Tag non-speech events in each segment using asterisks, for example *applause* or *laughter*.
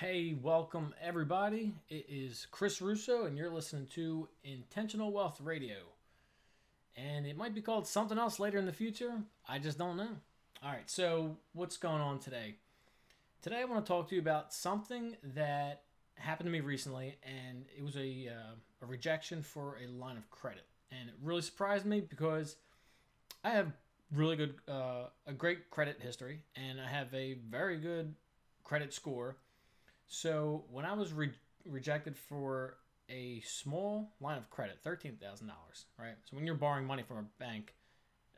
Hey, welcome everybody. It is Kris Russo, and you're listening to Intentional Wealth Radio. And it might be called something else later in the future. I just don't know. All right, so what's going on today? Today, I want to talk to you about something that happened to me recently, and it was a, uh, a rejection for a line of credit. And it really surprised me because I have really good, uh, a great credit history, and I have a very good credit score. So when I was re- rejected for a small line of credit, thirteen thousand dollars, right? So when you're borrowing money from a bank,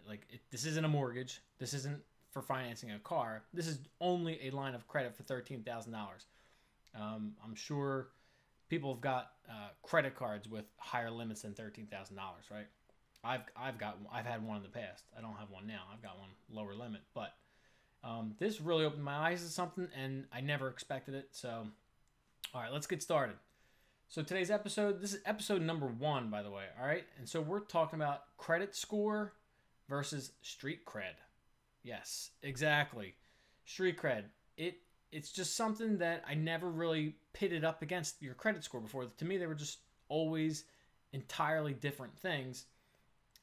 like it, this isn't a mortgage, this isn't for financing a car. This is only a line of credit for thirteen thousand um, dollars. I'm sure people have got uh, credit cards with higher limits than thirteen thousand dollars, right? I've I've got I've had one in the past. I don't have one now. I've got one lower limit, but um, this really opened my eyes to something, and I never expected it. So, all right, let's get started. So today's episode, this is episode number one, by the way. All right, and so we're talking about credit score versus street cred. Yes, exactly. Street cred. It it's just something that I never really pitted up against your credit score before. To me, they were just always entirely different things,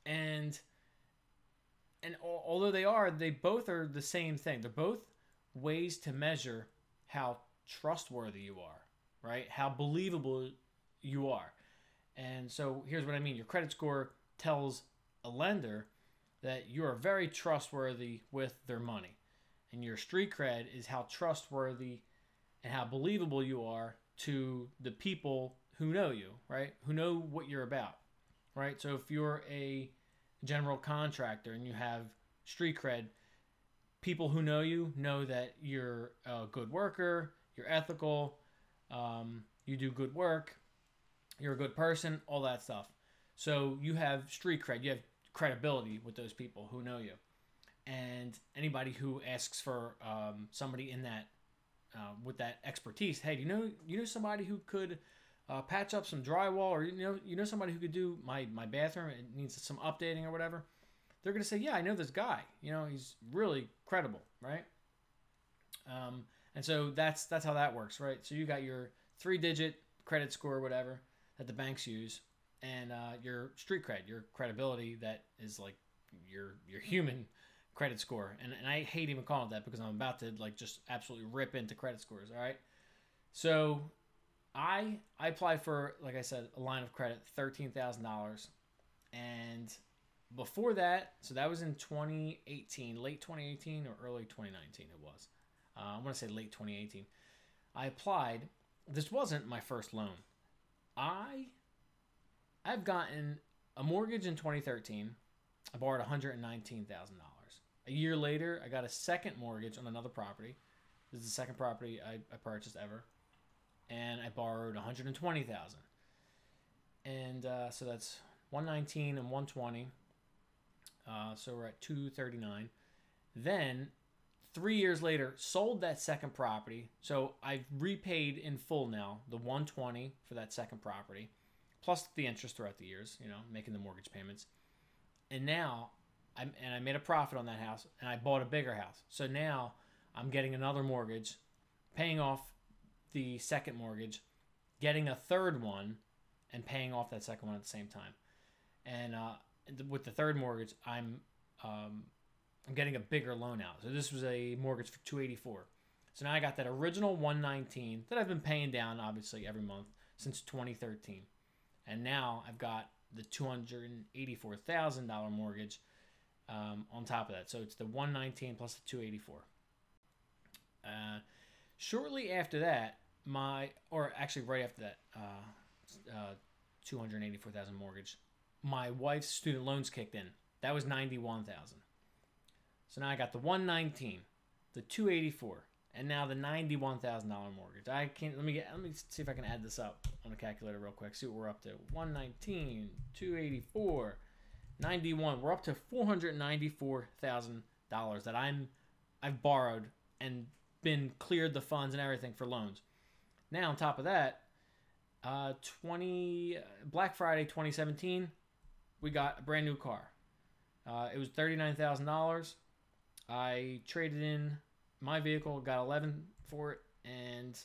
and and although they are, they both are the same thing. They're both ways to measure how trustworthy you are, right? How believable you are. And so here's what I mean your credit score tells a lender that you are very trustworthy with their money. And your street cred is how trustworthy and how believable you are to the people who know you, right? Who know what you're about, right? So if you're a general contractor and you have street cred, people who know you know that you're a good worker, you're ethical, um, you do good work, you're a good person, all that stuff. So you have street cred, you have credibility with those people who know you. And anybody who asks for um, somebody in that uh, with that expertise, hey, do you know you know somebody who could uh, patch up some drywall, or you know, you know somebody who could do my my bathroom. It needs some updating or whatever. They're gonna say, yeah, I know this guy. You know, he's really credible, right? Um, and so that's that's how that works, right? So you got your three digit credit score, or whatever that the banks use, and uh, your street cred, your credibility that is like your your human credit score. And, and I hate even calling it that because I'm about to like just absolutely rip into credit scores. All right. So I I applied for like I said a line of credit thirteen thousand dollars, and before that, so that was in 2018, late 2018 or early 2019. It was. Uh, I want to say late 2018. I applied. This wasn't my first loan. I I've gotten a mortgage in 2013. I borrowed $119,000. A year later, I got a second mortgage on another property. This is the second property I, I purchased ever and I borrowed 120,000. And uh, so that's 119 and 120. Uh, so we're at 239. Then three years later, sold that second property. So I've repaid in full now the 120 for that second property, plus the interest throughout the years. You know, making the mortgage payments. And now, I'm and I made a profit on that house, and I bought a bigger house. So now I'm getting another mortgage, paying off the second mortgage, getting a third one, and paying off that second one at the same time. And uh, with the third mortgage, I'm um, I'm getting a bigger loan out. So this was a mortgage for 284. So now I got that original 119 that I've been paying down obviously every month since 2013. And now I've got the $284,000 mortgage um, on top of that. So it's the 119 plus the 284. Uh, Shortly after that, my or actually right after that, uh, uh, two hundred eighty four thousand mortgage, my wife's student loans kicked in. That was ninety one thousand. So now I got the one nineteen, the two eighty four, and now the ninety one thousand dollar mortgage. I can't. Let me get. Let me see if I can add this up on a calculator real quick. See what we're up to. 119, 284, 91. We're up to four hundred ninety four thousand dollars that I'm I've borrowed and been cleared the funds and everything for loans. Now on top of that, uh, 20 Black Friday 2017, we got a brand new car. Uh, it was $39,000. I traded in my vehicle, got 11 for it, and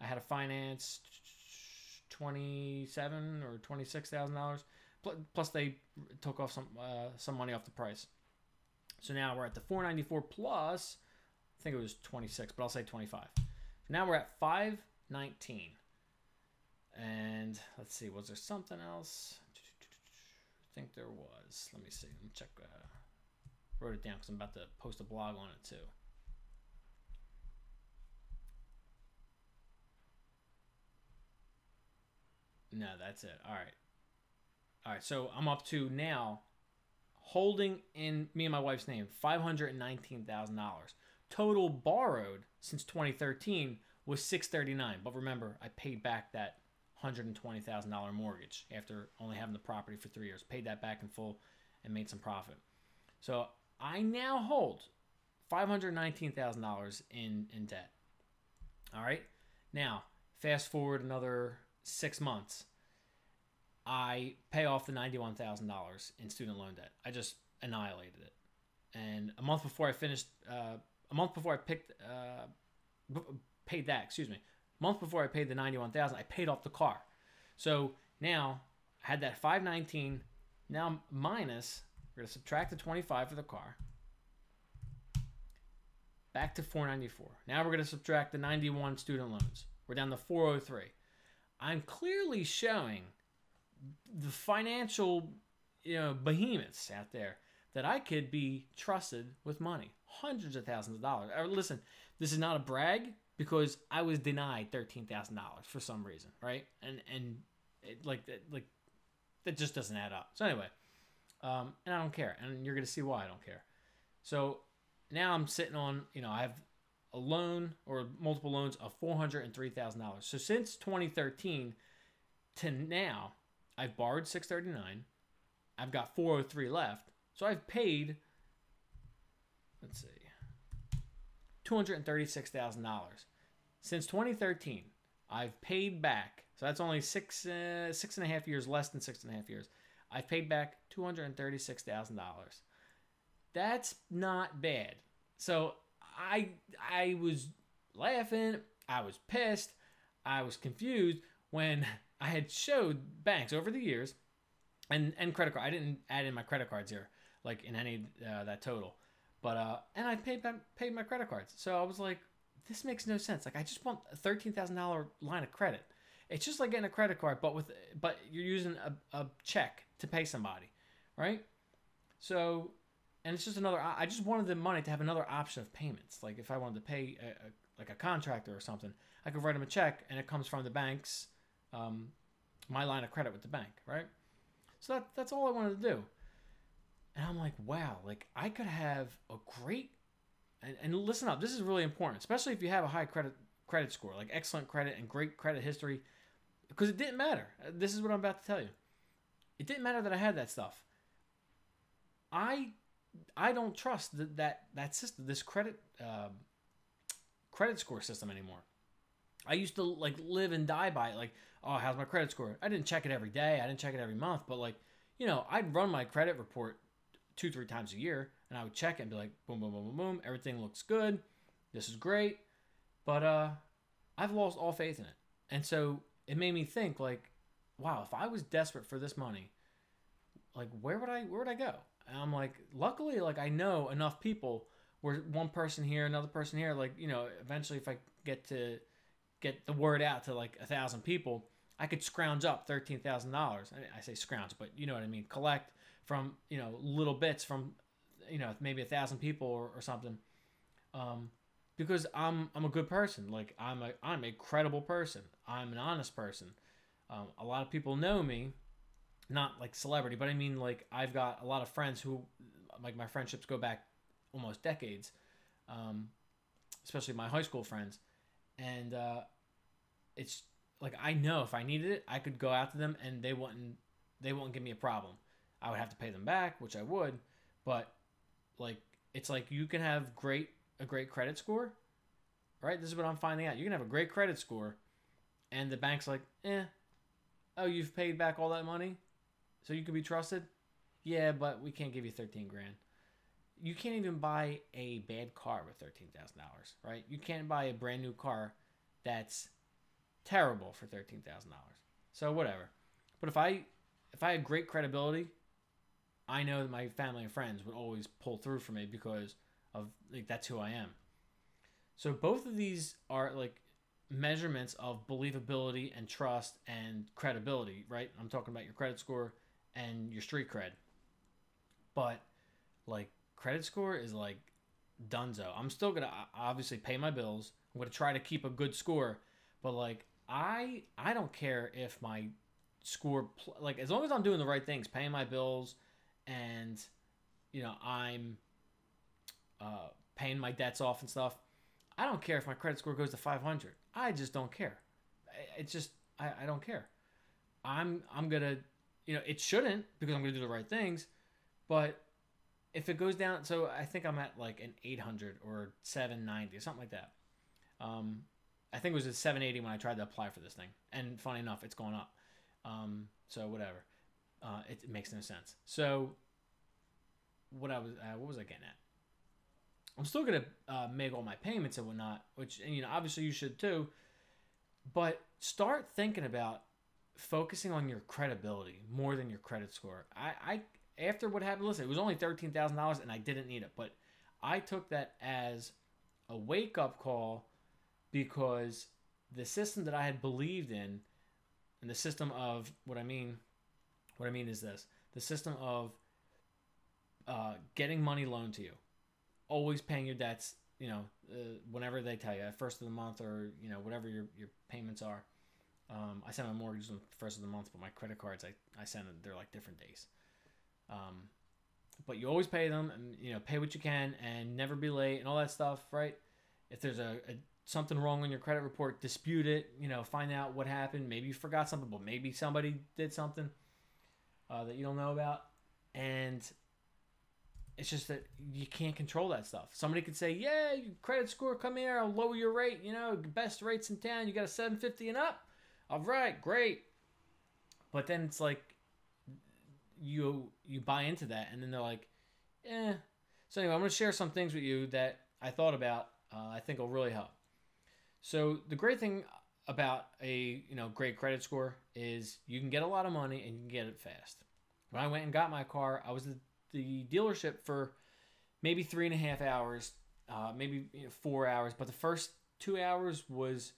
I had a finance twenty-seven or twenty-six thousand dollars. Plus, they took off some uh, some money off the price. So now we're at the four ninety-four plus. Think it was twenty-six, but I'll say twenty-five. Now we're at five nineteen. And let's see, was there something else? I think there was. Let me see. Let me check. Uh, wrote it down because I'm about to post a blog on it too. No, that's it. All right. All right. So I'm up to now holding in me and my wife's name $519,000. Total borrowed since 2013 was 639. But remember, I paid back that $120,000 mortgage after only having the property for 3 years. Paid that back in full and made some profit. So, I now hold $519,000 in in debt. All right? Now, fast forward another six months, I pay off the $91,000 in student loan debt. I just annihilated it. And a month before I finished, uh, a month before I picked, uh, b- paid that, excuse me, a month before I paid the 91000 I paid off the car. So now I had that 519 now minus, we're to subtract the 25 for the car. Back to 494. Now we're to subtract the 91 student loans. We're down to 403. I'm clearly showing the financial you know behemoths out there that I could be trusted with money, hundreds of thousands of dollars. Listen, this is not a brag because I was denied thirteen thousand dollars for some reason, right? And and it, like like that just doesn't add up. So anyway, um, and I don't care, and you're gonna see why I don't care. So now I'm sitting on you know I have a loan or multiple loans of $403,000. So since 2013 to now, I've borrowed 639. I've got 403 left. So I've paid let's see $236,000. Since 2013, I've paid back. So that's only six uh, six and a half years, less than six and a half years. I've paid back $236,000. That's not bad. So I I was laughing, I was pissed, I was confused when *laughs* I had showed banks over the years and and credit card. I didn't add in my credit cards here like in any uh, that total. But uh and I paid paid my credit cards. So I was like this makes no sense. Like I just want a $13,000 line of credit. It's just like getting a credit card but with but you're using a, a check to pay somebody, right? So and it's just another. I just wanted the money to have another option of payments. Like if I wanted to pay a, a, like a contractor or something, I could write him a check and it comes from the bank's um, my line of credit with the bank, right? So that that's all I wanted to do. And I'm like, wow, like I could have a great and, and listen up, this is really important, especially if you have a high credit credit score, like excellent credit and great credit history, because it didn't matter. This is what I'm about to tell you. It didn't matter that I had that stuff. I I don't trust that that, that system, this credit uh, credit score system anymore. I used to like live and die by it. Like, oh, how's my credit score? I didn't check it every day. I didn't check it every month. But like, you know, I'd run my credit report two, three times a year, and I would check it and be like, boom, boom, boom, boom, boom. Everything looks good. This is great. But uh, I've lost all faith in it, and so it made me think like, wow, if I was desperate for this money, like where would I where would I go? And I'm like, luckily, like I know enough people where one person here, another person here, like, you know, eventually if I get to get the word out to like a thousand people, I could scrounge up thirteen thousand dollars. I, mean, I say scrounge, but you know what I mean. Collect from you know little bits from you know maybe a thousand people or, or something, um, because I'm I'm a good person. Like I'm a I'm a credible person. I'm an honest person. Um, a lot of people know me not like celebrity, but I mean like I've got a lot of friends who like my friendships go back almost decades, um, especially my high school friends, and uh, it's like I know if I needed it, I could go out to them and they wouldn't they won't give me a problem. I would have to pay them back, which I would, but like it's like you can have great a great credit score, right? This is what I'm finding out. You can have a great credit score, and the bank's like, eh, oh, you've paid back all that money so you can be trusted? Yeah, but we can't give you 13 grand. You can't even buy a bad car with $13,000, right? You can't buy a brand new car that's terrible for thirteen thousand dollars. So whatever. But if I if I had great credibility, I know that my family and friends would always pull through for me because of like that's who I am. So both of these are like measurements of believability and trust and credibility, right? I'm talking about your credit score and your street cred. But like credit score is like dunzo. I'm still gonna obviously pay my bills. I'm gonna try to keep a good score, but like I I don't care if my score like as long as I'm doing the right things, paying my bills, and you know I'm uh, paying my debts off and stuff. I don't care if my credit score goes to 500. I just don't care. It's just I, I don't care. I'm I'm gonna you know it shouldn't because I'm gonna do the right things, but if it goes down, so I think I'm at like an 800 or 790 or something like that. Um, I think it was a 780 when I tried to apply for this thing, and funny enough, it's going up. Um, so whatever, uh, it, it, makes no sense. So what I was, uh, what was I getting at? I'm still gonna uh, make all my payments and whatnot, which and, you know obviously you should too. But start thinking about focusing on your credibility more than your credit score. I, I after what happened, listen, it was only thirteen thousand dollars and I didn't need it, but I took that as a wake up call because the system that I had believed in, and the system of what I mean, what I mean is this: the system of uh, getting money loaned to you, always paying your debts. You know, uh, whenever they tell you at first of the month or you know whatever your your payments are. Um, I send my mortgage on the first of the month, but my credit cards I I send them, they're like different days. Um, but you always pay them and you know pay what you can and never be late and all that stuff, right? If there's a, a something wrong on your credit report, dispute it. You know, find out what happened. Maybe you forgot something, but maybe somebody did something uh, that you don't know about, and it's just that you can't control that stuff. Somebody could say, "Yeah, credit score, come here, I'll lower your rate. You know, best rates in town. You got a 750 and up. All right, great." But then it's like you you buy into that, and then they're like, "Eh." So anyway, I'm going to share some things with you that I thought about. Uh, I think will really help. So the great thing about a you know great credit score is you can get a lot of money and you can get it fast. When I went and got my car, I was at the dealership for maybe three and a half hours, uh, maybe you know, four hours, but the first two hours was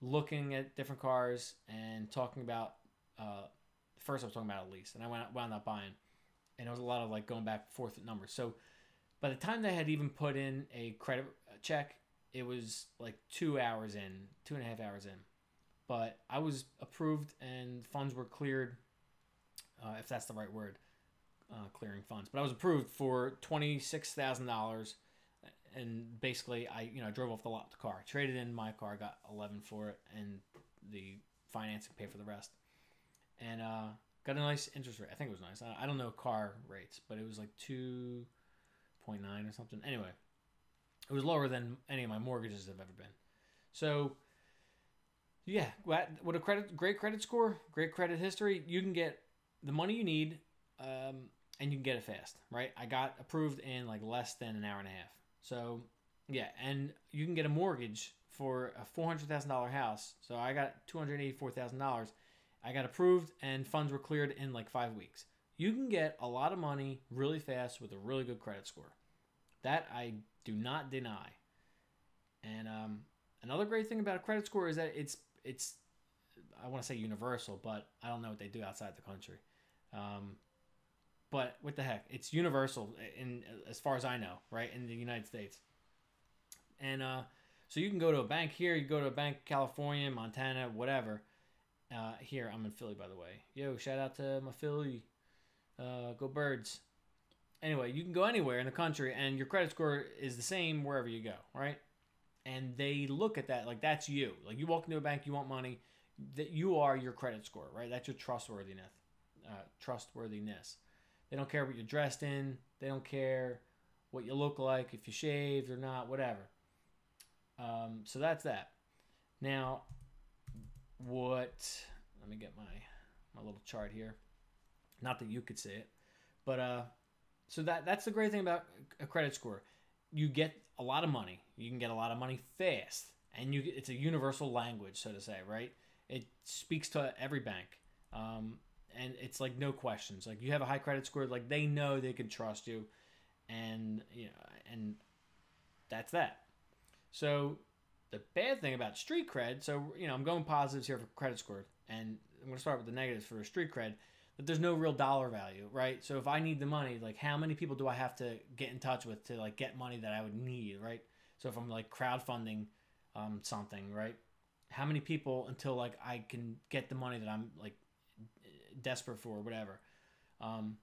looking at different cars and talking about. Uh, first, I was talking about a lease, and I went wound up buying, and it was a lot of like going back and forth at numbers. So by the time they had even put in a credit check, it was like two hours in, two and a half hours in. But I was approved and funds were cleared, uh, if that's the right word, uh, clearing funds. But I was approved for twenty six thousand dollars, and basically I you know drove off the lot the car, traded in my car, got eleven for it, and the financing paid for the rest, and uh, got a nice interest rate. I think it was nice. I, I don't know car rates, but it was like two point nine or something. Anyway, it was lower than any of my mortgages have ever been. So, yeah, what a credit, great credit score, great credit history, you can get the money you need, um, and you can get it fast, right? I got approved in like less than an hour and a half. So, yeah, and you can get a mortgage for a four hundred thousand dollar house. So I got two hundred eighty four thousand dollars. I got approved, and funds were cleared in like five weeks. You can get a lot of money really fast with a really good credit score. That I do not deny. And um, another great thing about a credit score is that it's it's I want to say universal, but I don't know what they do outside the country. Um, but what the heck, it's universal in as far as I know, right in the United States. And uh, so you can go to a bank here, you go to a bank California, Montana, whatever. Uh, here I'm in Philly, by the way. Yo, shout out to my Philly. Uh, go Birds anyway, you can go anywhere in the country and your credit score is the same wherever you go, right? And they look at that like that's you. Like you walk into a bank, you want money, that you are your credit score, right? That's your trustworthiness. Uh, trustworthiness. They don't care what you're dressed in. They don't care what you look like, if you shaved or not, whatever. Um, so that's that. Now, what? Let me get my my little chart here. Not that you could see it, but uh, so that that's the great thing about a credit score. You get a lot of money. You can get a lot of money fast, and you it's a universal language, so to say, right? It speaks to every bank. Um, and it's like no questions. Like you have a high credit score, like they know they can trust you, and you know, and that's that. So the bad thing about street cred, so you know, I'm going positives here for credit score, and I'm going to start with the negatives for street cred. That there's no real dollar value, right? So if I need the money, like how many people do I have to get in touch with to like get money that I would need, right? So if I'm like crowdfunding um, something, right? How many people until like I can get the money that I'm like desperate for, or whatever. Um,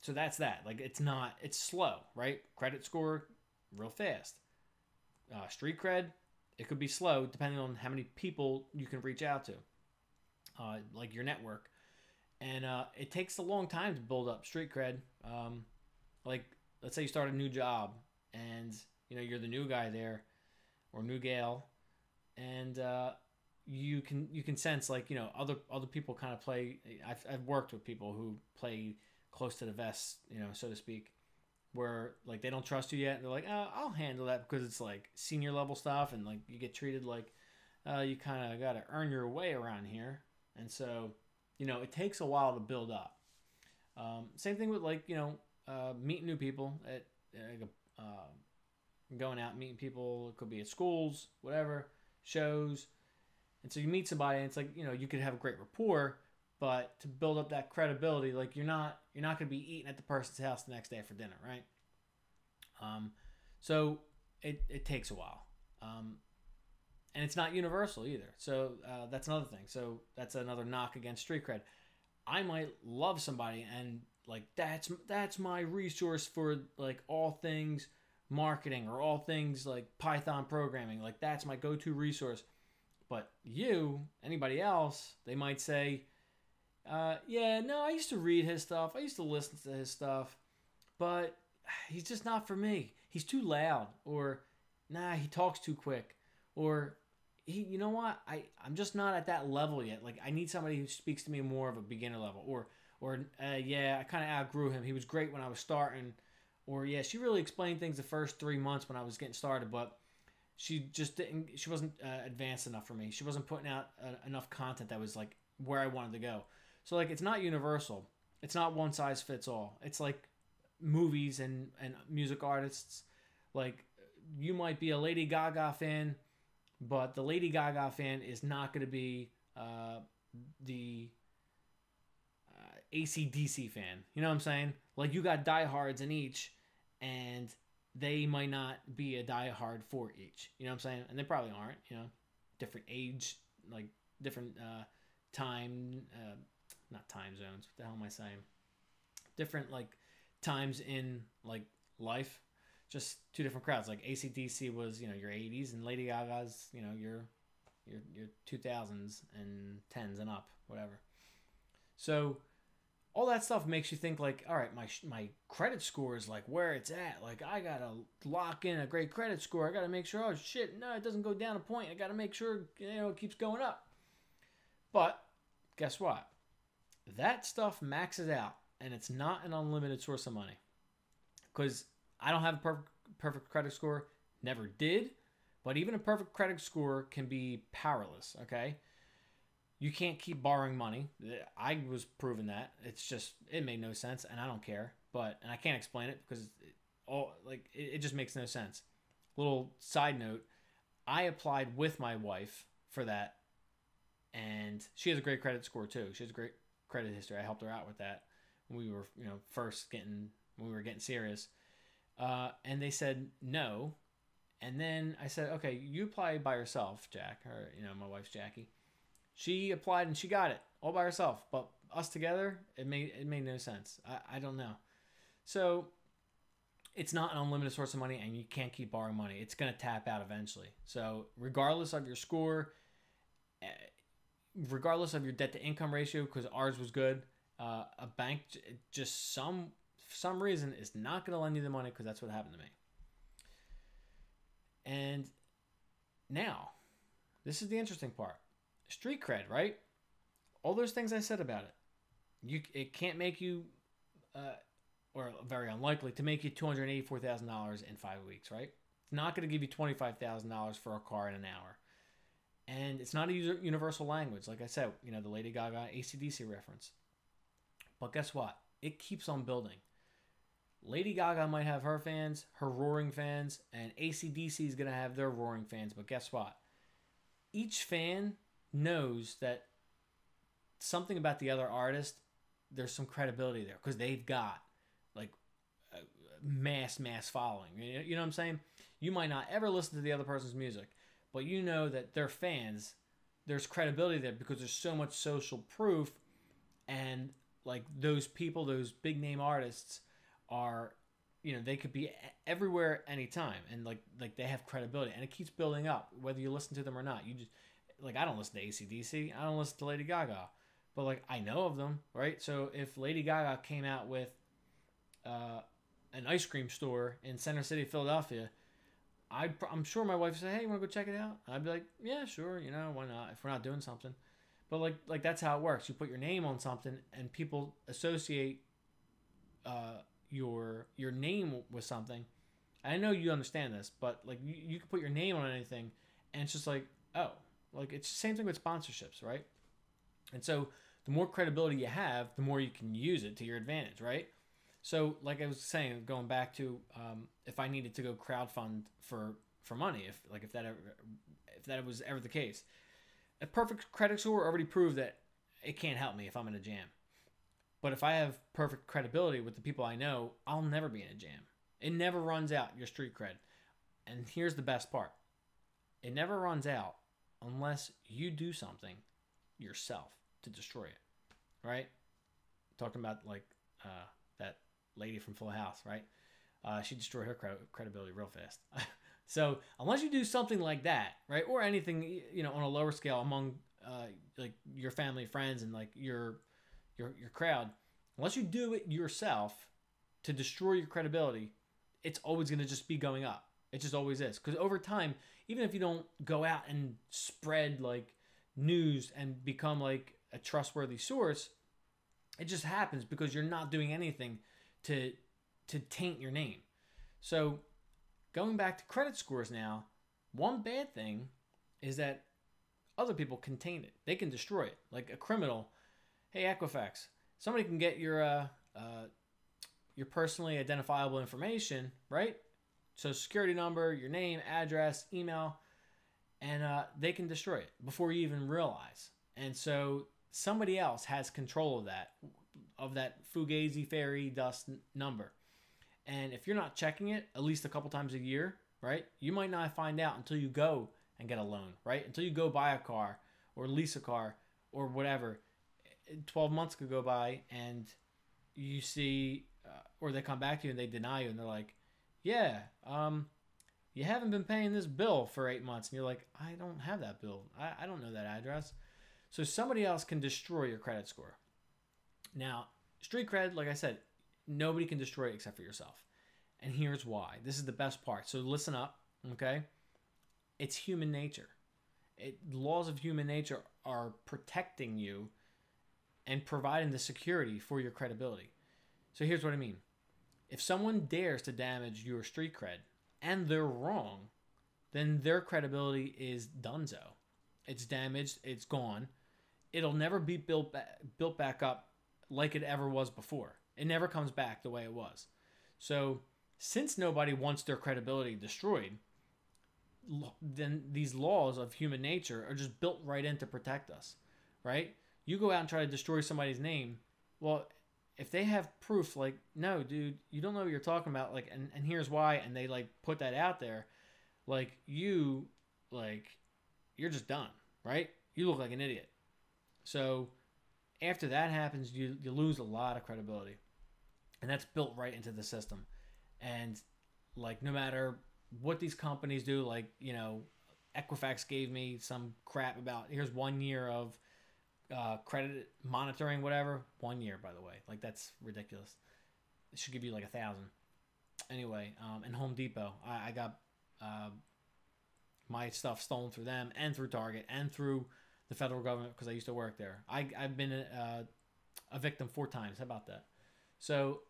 so that's that. Like it's not, it's slow, right? Credit score, real fast. Uh, street cred, it could be slow depending on how many people you can reach out to, uh, like your network and uh, it takes a long time to build up street cred. Um, like, let's say you start a new job, and you know you're the new guy there, or new gal, and uh, you can you can sense like you know other other people kind of play. I've I've worked with people who play close to the vest, you know, so to speak, where like they don't trust you yet. They're like, oh, I'll handle that because it's like senior level stuff, and like you get treated like uh, you kind of got to earn your way around here, and so you know, it takes a while to build up. Um, same thing with like you know uh, meeting new people at uh, going out meeting people. It could be at schools, whatever shows, and so you meet somebody, and it's like you know you could have a great rapport, but to build up that credibility, like you're not you're not going to be eating at the person's house the next day for dinner, right? Um, so it it takes a while. Um, and it's not universal either. So uh, that's another thing. So that's another knock against street cred. I might love somebody and like that's that's my resource for like all things marketing or all things like Python programming. Like that's my go-to resource. But you, anybody else, they might say, uh, "Yeah, no, I used to read his stuff. I used to listen to his stuff, but he's just not for me. He's too loud, or nah, he talks too quick." Or he, you know what? I I'm just not at that level yet. Like I need somebody who speaks to me more of a beginner level, or or uh, yeah, I kind of outgrew him. He was great when I was starting, or yeah, she really explained things the first three months when I was getting started, but she just didn't. She wasn't uh, advanced enough for me. She wasn't putting out uh, enough content that was like where I wanted to go. So like it's not universal. It's not one size fits all. It's like movies and and music artists. Like you might be a Lady Gaga fan but the Lady Gaga fan is not going to be uh, the uh, AC/DC fan. You know what I'm saying? Like you got diehards in each, and they might not be a diehard for each. You know what I'm saying? And they probably aren't. You know, different age, like different uh, time, uh, not time zones. What the hell am I saying? Different like times in like life just two different crowds. Like AC/DC was, you know, your 80s, and Lady Gaga's, you know, your your your 2000s and 10s and up, whatever. So all that stuff makes you think like, all right, my my credit score is like where it's at. Like I gotta lock in a great credit score. I gotta make sure. Oh shit, no, it doesn't go down a point. I gotta make sure you know it keeps going up. But guess what? That stuff maxes out, and it's not an unlimited source of money. Because I don't have a perfect, perfect credit score, never did, but even a perfect credit score can be powerless, okay? You can't keep borrowing money. I was proven that. It's just it made no sense and I don't care, but and I can't explain it because it, all like it, it just makes no sense. Little side note, I applied with my wife for that and she has a great credit score too. She has a great credit history. I helped her out with that when we were, you know, first getting when we were getting serious. Uh, and they said no. And then I said, okay, you apply by yourself, Jack, or, you know, my wife's Jackie. She applied and she got it all by herself. But us together, it made, it made no sense. I, I don't know. So it's not an unlimited source of money and you can't keep borrowing money. It's going to tap out eventually. So regardless of your score, eh, regardless of your debt to income ratio, because ours was good, uh, a bank just some for some reason is not going to lend you the money because that's what happened to me. And now, this is the interesting part. Street cred, right? All those things I said about it. You it can't make you uh, or very unlikely to make you $284,000 in 5 weeks, right? It's not going to give you $25,000 for a car in an hour. and it's not a universal language. Like I said, you know, the Lady Gaga AC/DC reference. But guess what? It keeps on building. Lady Gaga might have her fans, her roaring fans, and ACDC is going to have their roaring fans. But guess what? Each fan knows that something about the other artist, there's some credibility there because they've got like a mass, mass following. You know what I'm saying? You might not ever listen to the other person's music, but you know that they're fans. There's credibility there because there's so much social proof, and like those people, those big name artists are you know they could be everywhere anytime and like like they have credibility and it keeps building up whether you listen to them or not. You just like i don't listen to acdc i don't listen to lady gaga but like i know of them right? So if lady gaga came out with uh, an ice cream store in center city philadelphia i i'm sure my wife would say hey you want to go check it out? I'd be like yeah sure you know why not if we're not doing something. But like like that's how it works. You put your name on something and people associate uh, your your name with something. I know you understand this, but like you, you can put your name on anything, and it's just like oh, like it's the same thing with sponsorships, right? And so the more credibility you have, the more you can use it to your advantage, right? So like I was saying, going back to um, if I needed to go crowdfund for for money, if like if that ever, if that was ever the case, a perfect credit score already proved that it can't help me if I'm in a jam. But if I have perfect credibility with the people I know, I'll never be in a jam. It never runs out, your street cred. And here's the best part it never runs out unless you do something yourself to destroy it. Right? Talking about like uh, that lady from Full House, right? Uh, she destroyed her credibility real fast. *laughs* so unless you do something like that, right, or anything, you know, on a lower scale among uh, like your family, friends, and like your your your crowd, unless you do it yourself to destroy your credibility, it's always going to just be going up. It just always is. Because over time, even if you don't go out and spread like news and become like a trustworthy source, it just happens because you're not doing anything to to taint your name. So going back to credit scores now, one bad thing is that other people can taint it. They can destroy it. Like a criminal hey Equifax, somebody can get your uh, uh, your personally identifiable information, right? So security number, your name, address, email, and uh, they can destroy it before you even realize. And so somebody else has control of that, of that Fugazi fairy dust number. And if you're not checking it at least a couple times a year, right, you might not find out until you go and get a loan, right? Until you go buy a car or lease a car or whatever 12 months could go by and you see uh, or they come back to you and they deny you and they're like yeah um you haven't been paying this bill for eight months. And you're like i don't have that bill. I, I don't know that address. So somebody else can destroy your credit score. Now street cred like i said nobody can destroy it except for yourself. And here's why. This is the best part. So listen up okay? It's human nature. It, laws of human nature are protecting you and providing the security for your credibility. So here's what I mean. If someone dares to damage your street cred and they're wrong, then their credibility is donezo. It's damaged, it's gone. It'll never be built back, built back up like it ever was before. It never comes back the way it was. So, since nobody wants their credibility destroyed, then these laws of human nature are just built right in to protect us, right? You go out and try to destroy somebody's name well if they have proof like no dude you don't know what you're talking about like and, and here's why and they like put that out there like you like you're just done right? You look like an idiot. So after that happens you, you lose a lot of credibility. And that's built right into the system. And like no matter what these companies do like you know equifax gave me some crap about here's one year of uh, credit monitoring, whatever. One year, by the way. Like that's ridiculous. It should give you like a thousand. Anyway, um, and Home Depot, I, I got uh, my stuff stolen through them and through Target and through the federal government because I used to work there. I I've been uh, a victim four times. How about that? So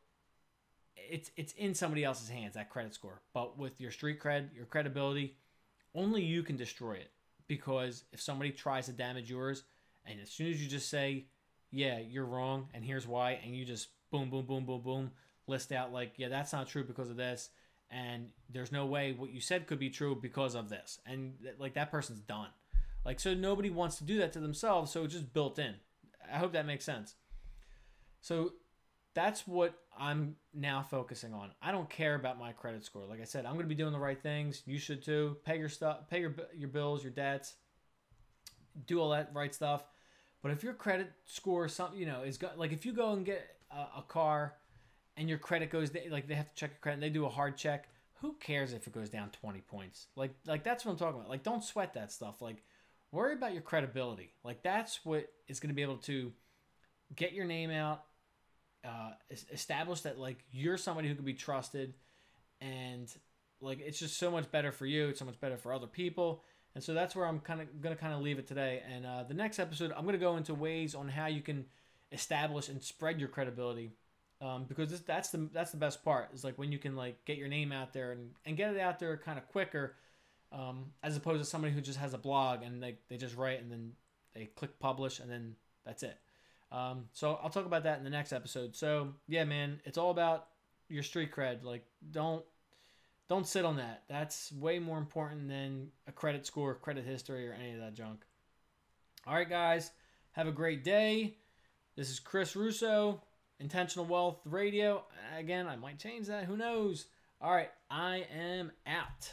it's it's in somebody else's hands that credit score. But with your street cred, your credibility, only you can destroy it because if somebody tries to damage yours, and as soon as you just say, "Yeah, you're wrong," and here's why, and you just boom, boom, boom, boom, boom, list out like, "Yeah, that's not true because of this," and there's no way what you said could be true because of this, and like that person's done. Like so, nobody wants to do that to themselves, so it's just built in. I hope that makes sense. So that's what I'm now focusing on. I don't care about my credit score. Like I said, I'm going to be doing the right things. You should too. Pay your stuff, pay your your bills, your debts, do all that right stuff. But if your credit score, something you know, is go, like if you go and get a, a car, and your credit goes like they have to check your credit, and they do a hard check. Who cares if it goes down 20 points? Like like that's what I'm talking about. Like don't sweat that stuff. Like worry about your credibility. Like that's what is going to be able to get your name out, uh, establish that like you're somebody who can be trusted, and like it's just so much better for you. It's so much better for other people. And so that's where I'm kind of going to kind of leave it today. And uh, the next episode, I'm going to go into ways on how you can establish and spread your credibility. Um, because this, that's the that's the best part is like when you can like get your name out there and, and get it out there kind of quicker um, as opposed to somebody who just has a blog and they, they just write and then they click publish and then that's it. Um, so I'll talk about that in the next episode. So yeah, man, it's all about your street cred. Like don't don't sit on that. That's way more important than a credit score, credit history, or any of that junk. All right, guys, have a great day. This is Kris Russo, Intentional Wealth Radio. Again, I might change that. Who knows? All right, I am out.